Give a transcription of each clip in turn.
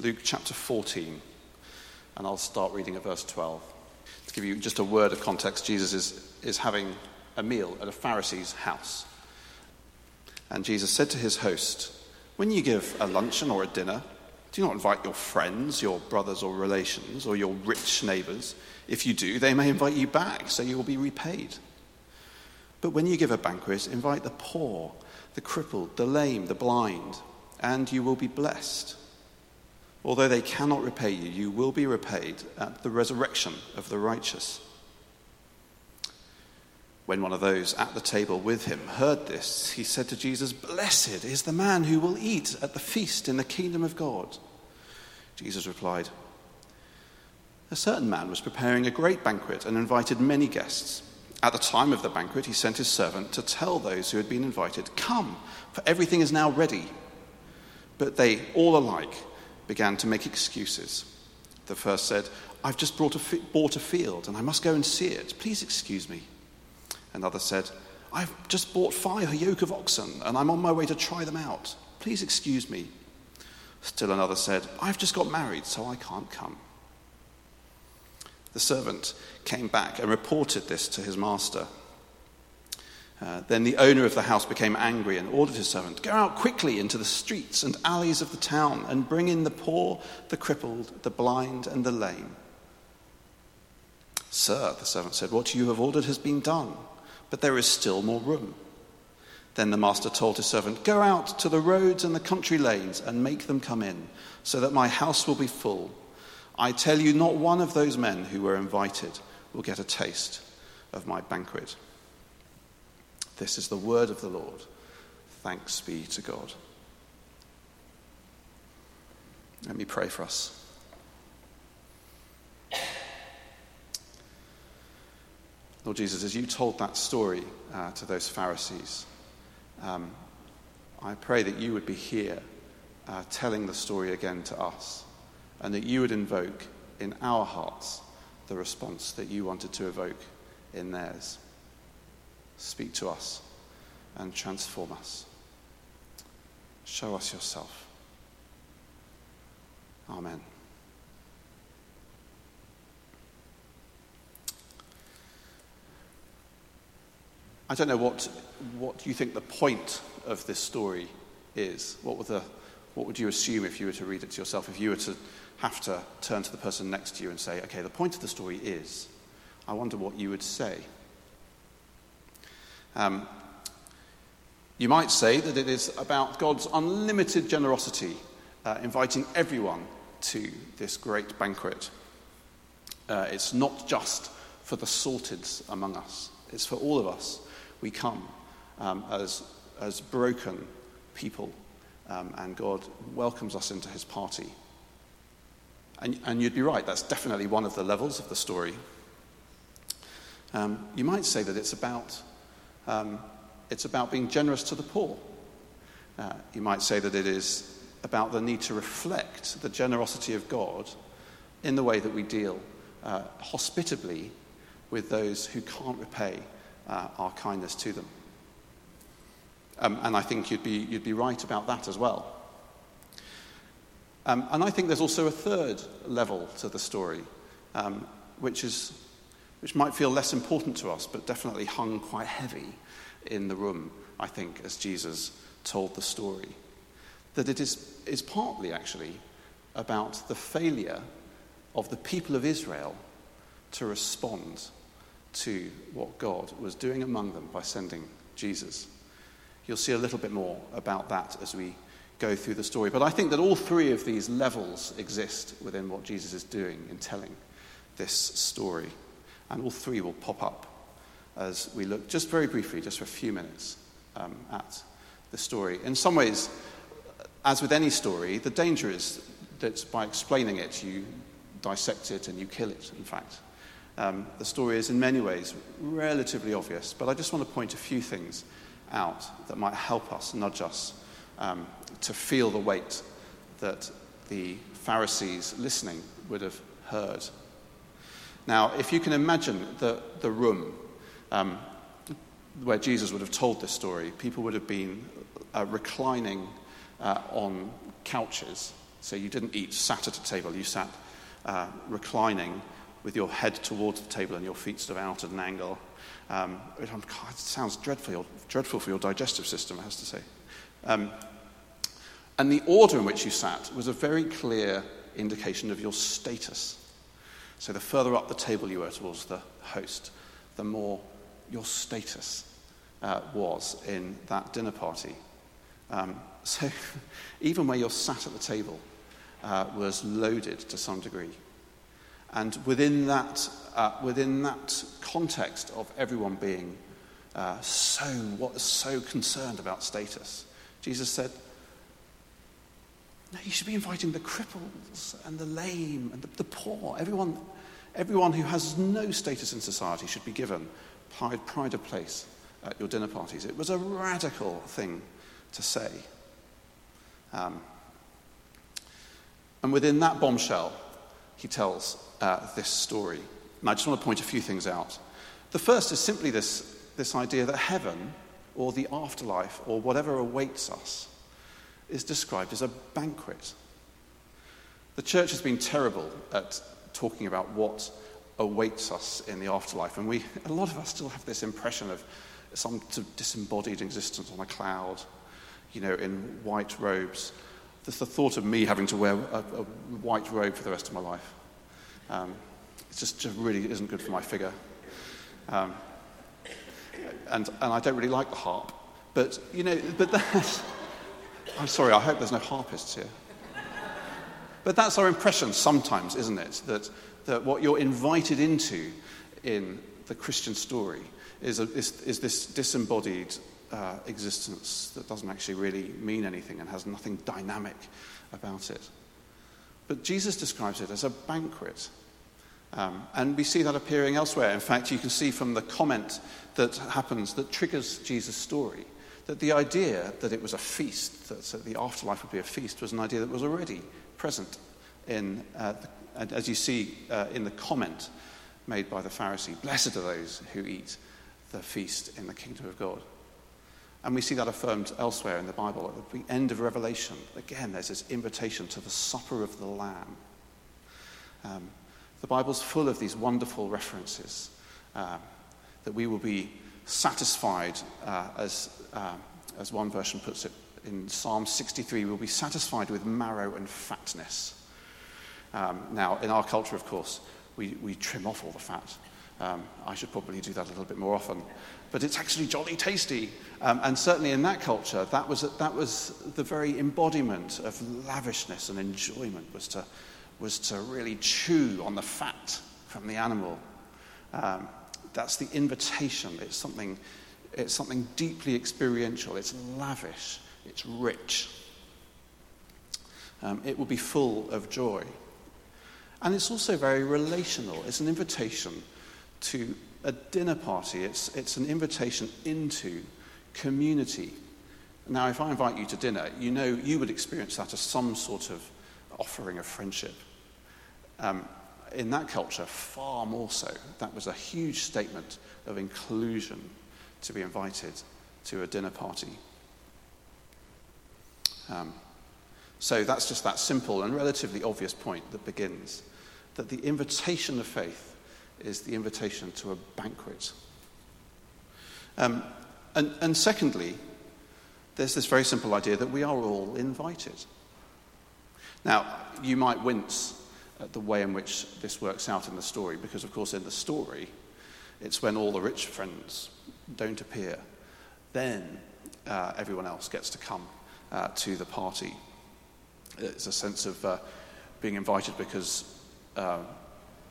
Luke chapter 14, and I'll start reading at verse 12. To give you just a word of context, Jesus is, is having a meal at a Pharisee's house. And Jesus said to his host, When you give a luncheon or a dinner, do not invite your friends, your brothers or relations, or your rich neighbors. If you do, they may invite you back, so you will be repaid. But when you give a banquet, invite the poor, the crippled, the lame, the blind, and you will be blessed. Although they cannot repay you, you will be repaid at the resurrection of the righteous. When one of those at the table with him heard this, he said to Jesus, Blessed is the man who will eat at the feast in the kingdom of God. Jesus replied, A certain man was preparing a great banquet and invited many guests. At the time of the banquet, he sent his servant to tell those who had been invited, Come, for everything is now ready. But they, all alike, began to make excuses. The first said, I've just brought a bought a field and I must go and see it. Please excuse me. Another said, I've just bought five yoke of oxen and I'm on my way to try them out. Please excuse me. Still another said, I've just got married, so I can't come. The servant came back and reported this to his master. Uh, then the owner of the house became angry and ordered his servant, Go out quickly into the streets and alleys of the town and bring in the poor, the crippled, the blind, and the lame. Sir, the servant said, What you have ordered has been done but there is still more room. Then the master told his servant, Go out to the roads and the country lanes and make them come in, so that my house will be full. I tell you, not one of those men who were invited will get a taste of my banquet. This is the word of the Lord. Thanks be to God. Let me pray for us. Lord Jesus, as you told that story uh, to those Pharisees, um, I pray that you would be here uh, telling the story again to us, and that you would invoke in our hearts the response that you wanted to evoke in theirs. Speak to us and transform us. Show us yourself. Amen. I don't know what, what you think the point of this story is. What would, the, what would you assume if you were to read it to yourself? If you were to have to turn to the person next to you and say, okay, the point of the story is, I wonder what you would say. Um, you might say that it is about God's unlimited generosity, uh, inviting everyone to this great banquet. Uh, it's not just for the sorted among us, it's for all of us we come um, as, as broken people, um, and God welcomes us into his party. And, and, you'd be right, that's definitely one of the levels of the story. Um, you might say that it's about, um, it's about being generous to the poor. Uh, you might say that it is about the need to reflect the generosity of God in the way that we deal uh, hospitably with those who can't repay uh, our kindness to them. Um, and I think you'd be, you'd be right about that as well. Um, and I think there's also a third level to the story, um, which, is, which might feel less important to us, but definitely hung quite heavy in the room, I think, as Jesus told the story. That it is, is partly actually about the failure of the people of Israel to respond to what God was doing among them by sending Jesus. You'll see a little bit more about that as we go through the story. But I think that all three of these levels exist within what Jesus is doing in telling this story. And all three will pop up as we look just very briefly, just for a few minutes, um, at the story. In some ways, as with any story, the danger is that by explaining it, you dissect it and you kill it, in fact. Um, the story is in many ways relatively obvious, but I just want to point a few things out that might help us, nudge us, um, to feel the weight that the Pharisees listening would have heard. Now, if you can imagine the, the room um, where Jesus would have told this story, people would have been uh, reclining uh, on couches So you didn't eat sat at a table, you sat uh, reclining with your head towards the table and your feet sort of out at an angle. Um, it, it, sounds dreadful, dreadful for your digestive system, I have to say. Um, and the order in which you sat was a very clear indication of your status. So the further up the table you were towards the host, the more your status uh, was in that dinner party. Um, so even where you're sat at the table uh, was loaded to some degree. And within that, uh, within that context of everyone being uh, so, what, so concerned about status, Jesus said, no, you should be inviting the cripples and the lame and the, the poor. Everyone, everyone who has no status in society should be given pride, pride of place at your dinner parties. It was a radical thing to say. Um, and within that bombshell, he tells uh, this story. And I just want to point a few things out. The first is simply this, this idea that heaven, or the afterlife, or whatever awaits us, is described as a banquet. The church has been terrible at talking about what awaits us in the afterlife, and we, a lot of us still have this impression of some sort of disembodied existence on a cloud, you know, in white robes. There's the thought of me having to wear a, a white robe for the rest of my life. Um, it just, just really isn't good for my figure. Um, and, and I don't really like the harp. But, you know, but that's, I'm sorry, I hope there's no harpists here. But that's our impression sometimes, isn't it? That, that what you're invited into in the Christian story is, a, is, is this disembodied uh, existence that doesn't actually really mean anything and has nothing dynamic about it. But Jesus describes it as a banquet. Um, and we see that appearing elsewhere. In fact, you can see from the comment that happens that triggers Jesus' story that the idea that it was a feast, that the afterlife would be a feast, was an idea that was already present in, uh, the, as you see uh, in the comment made by the Pharisee Blessed are those who eat the feast in the kingdom of God. And we see that affirmed elsewhere in the Bible. At the end of Revelation, again, there's this invitation to the supper of the Lamb. Um, the Bible's full of these wonderful references uh, that we will be satisfied, uh, as, uh, as one version puts it in Psalm 63, we'll be satisfied with marrow and fatness. Um, now, in our culture, of course, we, we trim off all the fat. Um, I should probably do that a little bit more often. But it's actually jolly tasty. Um, and certainly in that culture, that was, that was the very embodiment of lavishness and enjoyment, was to, was to really chew on the fat from the animal. Um, that's the invitation. It's something, it's something deeply experiential. It's lavish. It's rich. Um, it will be full of joy. And it's also very relational. It's an invitation to a dinner party, it's, it's an invitation into community. Now, if I invite you to dinner, you know you would experience that as some sort of offering of friendship. Um, in that culture, far more so. That was a huge statement of inclusion to be invited to a dinner party. Um, so that's just that simple and relatively obvious point that begins that the invitation of faith is the invitation to a banquet. Um, and, and secondly, there's this very simple idea that we are all invited. Now, you might wince the way in which this works out in the story, because, of course, in the story, it's when all the rich friends don't appear, then uh, everyone else gets to come uh, to the party. It's a sense of uh, being invited because uh,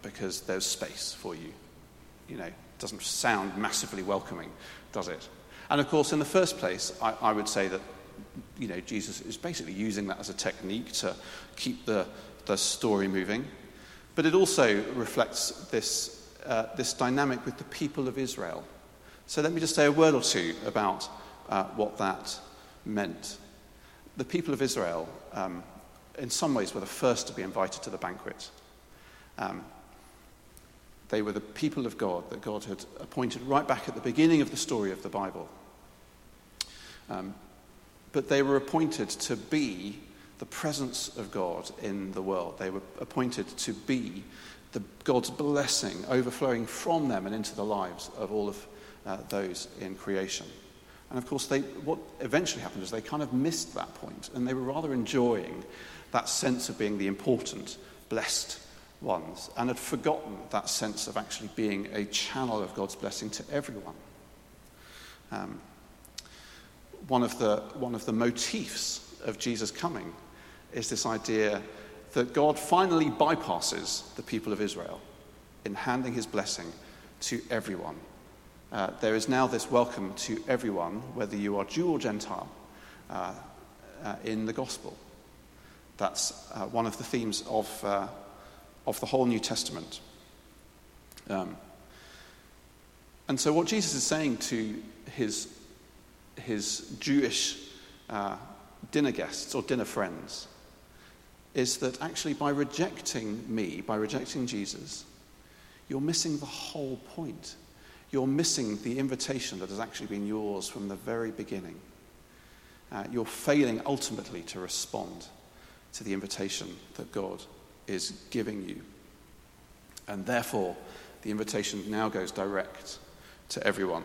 because there's space for you. You know, it doesn't sound massively welcoming, does it? And of course, in the first place, I, I would say that, you know, Jesus is basically using that as a technique to keep the, the story moving. But it also reflects this, uh, this dynamic with the people of Israel. So let me just say a word or two about uh, what that meant. The people of Israel, um, in some ways, were the first to be invited to the banquet. Um, they were the people of God that God had appointed right back at the beginning of the story of the Bible. Um, but they were appointed to be the presence of God in the world. They were appointed to be the, God's blessing overflowing from them and into the lives of all of uh, those in creation. And of course, they, what eventually happened is they kind of missed that point, and they were rather enjoying that sense of being the important, blessed ones, and had forgotten that sense of actually being a channel of God's blessing to everyone. Um, one, of the, one of the motifs of Jesus coming is this idea that God finally bypasses the people of Israel in handing his blessing to everyone. Uh, there is now this welcome to everyone, whether you are Jew or Gentile, uh, uh, in the gospel. That's uh, one of the themes of, uh, of the whole New Testament. Um, and so, what Jesus is saying to his, his Jewish uh, dinner guests or dinner friends is that actually by rejecting me, by rejecting Jesus, you're missing the whole point. You're missing the invitation that has actually been yours from the very beginning. Uh, you're failing ultimately to respond to the invitation that God is giving you. And therefore, the invitation now goes direct to everyone.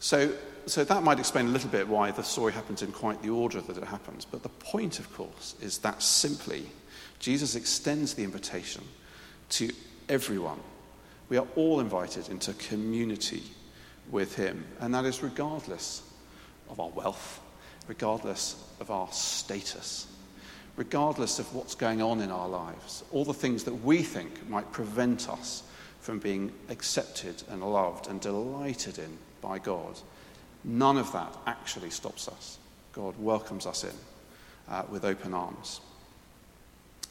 So, so that might explain a little bit why the story happens in quite the order that it happens. But the point, of course, is that simply Jesus extends the invitation to everyone. We are all invited into community with him, and that is regardless of our wealth, regardless of our status, regardless of what's going on in our lives, all the things that we think might prevent us from being accepted and loved and delighted in by God. None of that actually stops us. God welcomes us in uh, with open arms.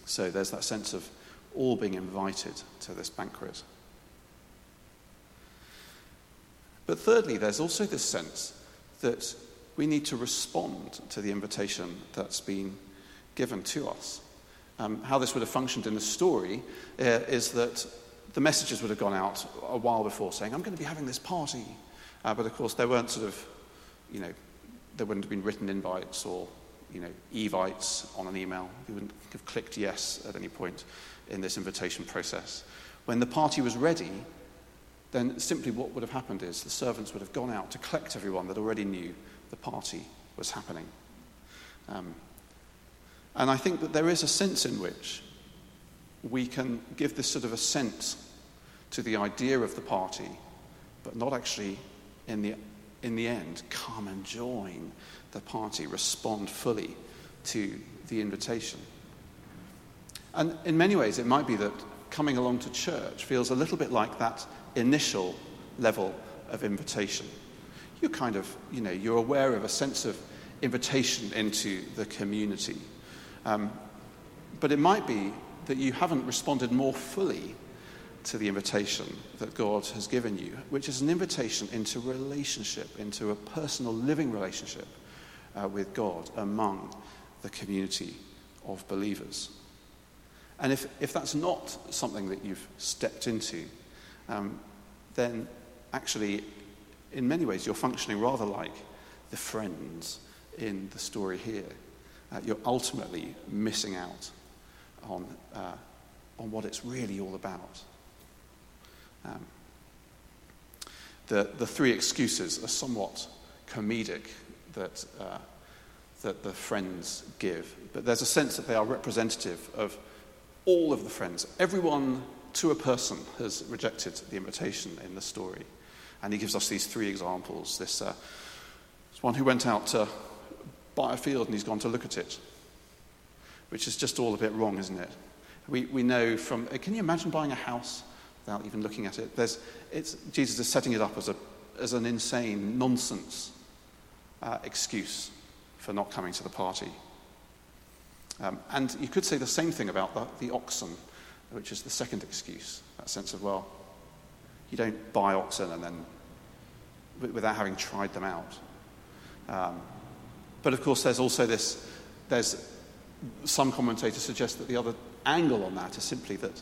So there's that sense of all being invited to this banquet. But thirdly, there's also this sense that we need to respond to the invitation that's been given to us. Um, how this would have functioned in the story uh, is that the messages would have gone out a while before saying, I'm going to be having this party uh, but of course, there weren't sort of, you know, there wouldn't have been written invites or, you know, evites on an email. You wouldn't have clicked yes at any point in this invitation process. When the party was ready, then simply what would have happened is the servants would have gone out to collect everyone that already knew the party was happening. Um, and I think that there is a sense in which we can give this sort of assent to the idea of the party, but not actually in the, in the end, come and join the party, respond fully to the invitation. And in many ways, it might be that coming along to church feels a little bit like that initial level of invitation. You're kind of, you know, you're aware of a sense of invitation into the community. Um, but it might be that you haven't responded more fully to the invitation that God has given you, which is an invitation into relationship, into a personal living relationship uh, with God among the community of believers. And if, if that's not something that you've stepped into, um, then actually, in many ways, you're functioning rather like the friends in the story here. Uh, you're ultimately missing out on, uh, on what it's really all about. Um, the, the three excuses are somewhat comedic that, uh, that the friends give, but there's a sense that they are representative of all of the friends. Everyone to a person has rejected the invitation in the story. And he gives us these three examples. This, uh, this one who went out to buy a field and he's gone to look at it, which is just all a bit wrong, isn't it? We, we know from, can you imagine buying a house without even looking at it. There's, it's, Jesus is setting it up as, a, as an insane, nonsense uh, excuse for not coming to the party. Um, and you could say the same thing about the, the oxen, which is the second excuse. That sense of, well, you don't buy oxen and then without having tried them out. Um, but of course, there's also this, there's some commentators suggest that the other angle on that is simply that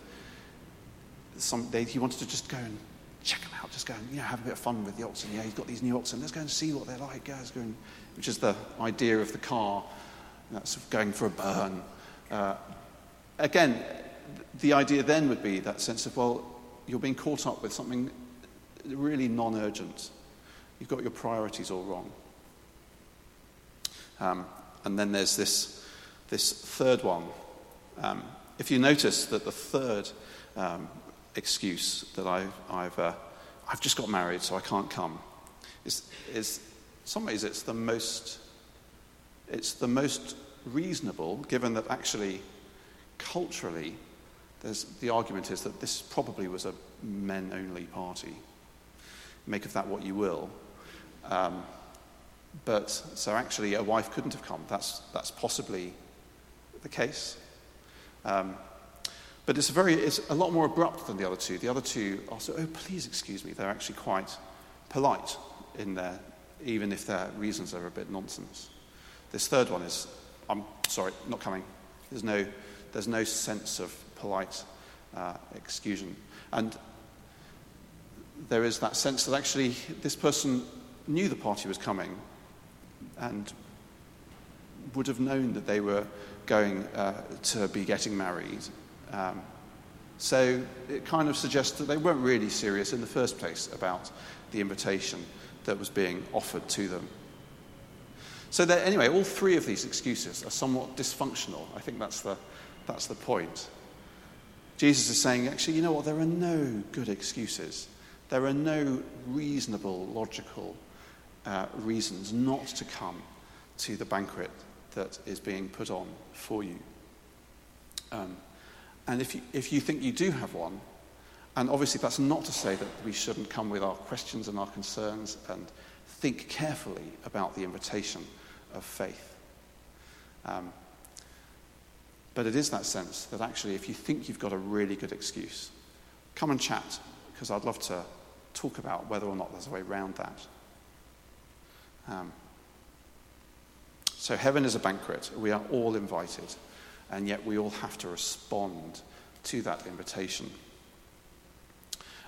some, they, he wanted to just go and check them out, just go and you know, have a bit of fun with the oxen. Yeah, he's got these new oxen. Let's go and see what they're like. Guys, go and, which is the idea of the car That's going for a burn. Uh, again, the idea then would be that sense of, well, you're being caught up with something really non urgent. You've got your priorities all wrong. Um, and then there's this, this third one. Um, if you notice that the third um, excuse that I, I've, uh, I've just got married, so I can't come, is, is some ways it's the most, it's the most reasonable, given that actually, culturally, there's, the argument is that this probably was a men only party. Make of that what you will. Um, but so actually, a wife couldn't have come. That's, that's possibly the case. Um, but it's, very, it's a lot more abrupt than the other two. The other two are so, oh, please excuse me. They're actually quite polite in their, even if their reasons are a bit nonsense. This third one is, I'm sorry, not coming. There's no, there's no sense of polite uh, exclusion. And there is that sense that actually this person knew the party was coming and would have known that they were going uh, to be getting married. Um, so it kind of suggests that they weren't really serious in the first place about the invitation that was being offered to them. So anyway, all three of these excuses are somewhat dysfunctional. I think that's the, that's the point. Jesus is saying, actually, you know what? There are no good excuses. There are no reasonable, logical uh, reasons not to come to the banquet that is being put on for you. Um, and if you, if you think you do have one, and obviously that's not to say that we shouldn't come with our questions and our concerns and think carefully about the invitation of faith. Um, but it is that sense that actually, if you think you've got a really good excuse, come and chat, because I'd love to talk about whether or not there's a way around that. Um, so, heaven is a banquet. We are all invited, and yet we all have to respond to that invitation.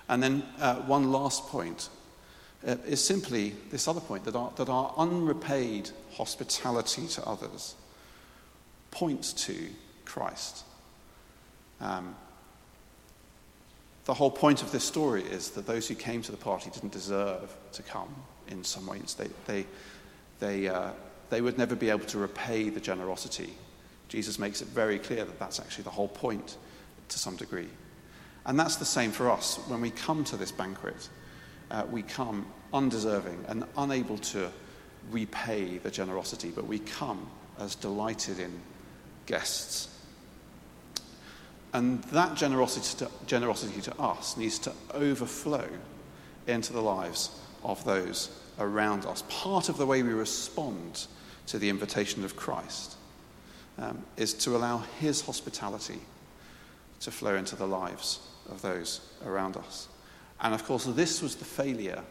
And then, uh, one last point uh, is simply this other point that our, that our unrepaid hospitality to others points to Christ. Um, the whole point of this story is that those who came to the party didn't deserve to come in some ways. They, they, they, uh, they would never be able to repay the generosity. Jesus makes it very clear that that's actually the whole point to some degree. And that's the same for us. When we come to this banquet, uh, we come undeserving and unable to repay the generosity, but we come as delighted in guests and that generosity to, generosity to us needs to overflow into the lives of those around us. Part of the way we respond to the invitation of Christ um, is to allow his hospitality to flow into the lives of those around us. And of course, this was the failure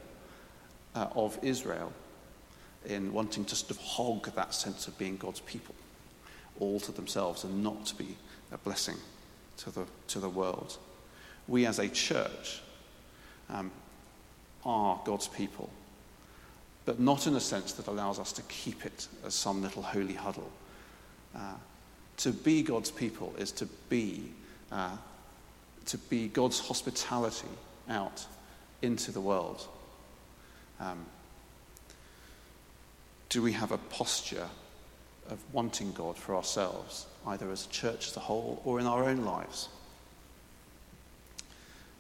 uh, of Israel in wanting to sort of hog that sense of being God's people all to themselves and not to be a blessing to the, to the world. We as a church um, are God's people, but not in a sense that allows us to keep it as some little holy huddle. Uh, to be God's people is to be, uh, to be God's hospitality out into the world. Um, do we have a posture of wanting God for ourselves? either as a church as a whole or in our own lives?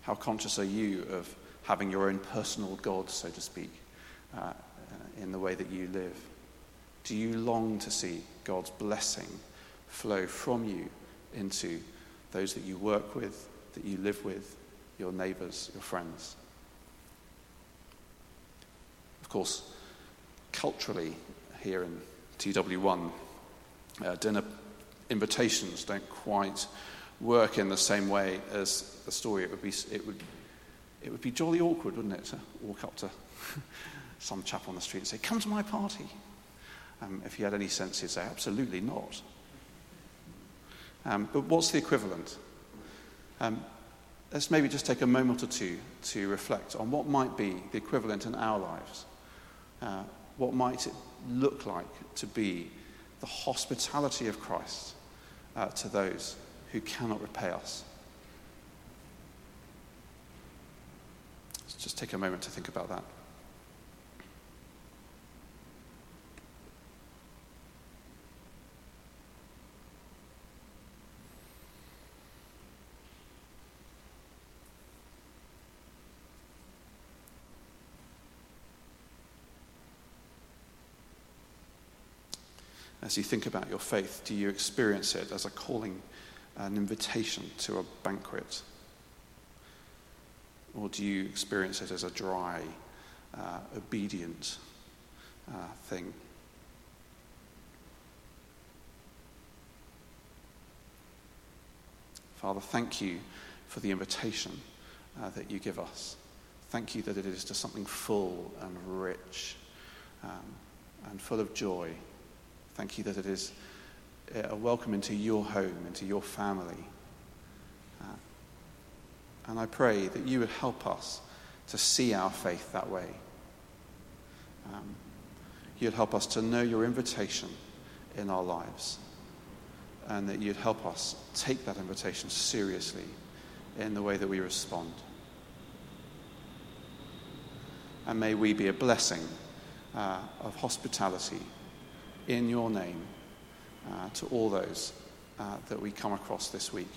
How conscious are you of having your own personal God, so to speak, uh, in the way that you live? Do you long to see God's blessing flow from you into those that you work with, that you live with, your neighbours, your friends? Of course, culturally, here in TW1, uh, dinner invitations don't quite work in the same way as the story. It would be, it would, it would be jolly awkward, wouldn't it, to walk up to some chap on the street and say, Come to my party. Um, if he had any sense, he'd say, Absolutely not. Um, but what's the equivalent? Um, let's maybe just take a moment or two to reflect on what might be the equivalent in our lives. Uh, what might it look like to be the hospitality of Christ uh, to those who cannot repay us. Let's just take a moment to think about that. As you think about your faith, do you experience it as a calling, an invitation to a banquet? Or do you experience it as a dry, uh, obedient uh, thing? Father, thank you for the invitation uh, that you give us. Thank you that it is to something full and rich um, and full of joy Thank you that it is a welcome into your home, into your family. Uh, and I pray that you would help us to see our faith that way. Um, you'd help us to know your invitation in our lives. And that you'd help us take that invitation seriously in the way that we respond. And may we be a blessing uh, of hospitality in your name uh, to all those uh, that we come across this week.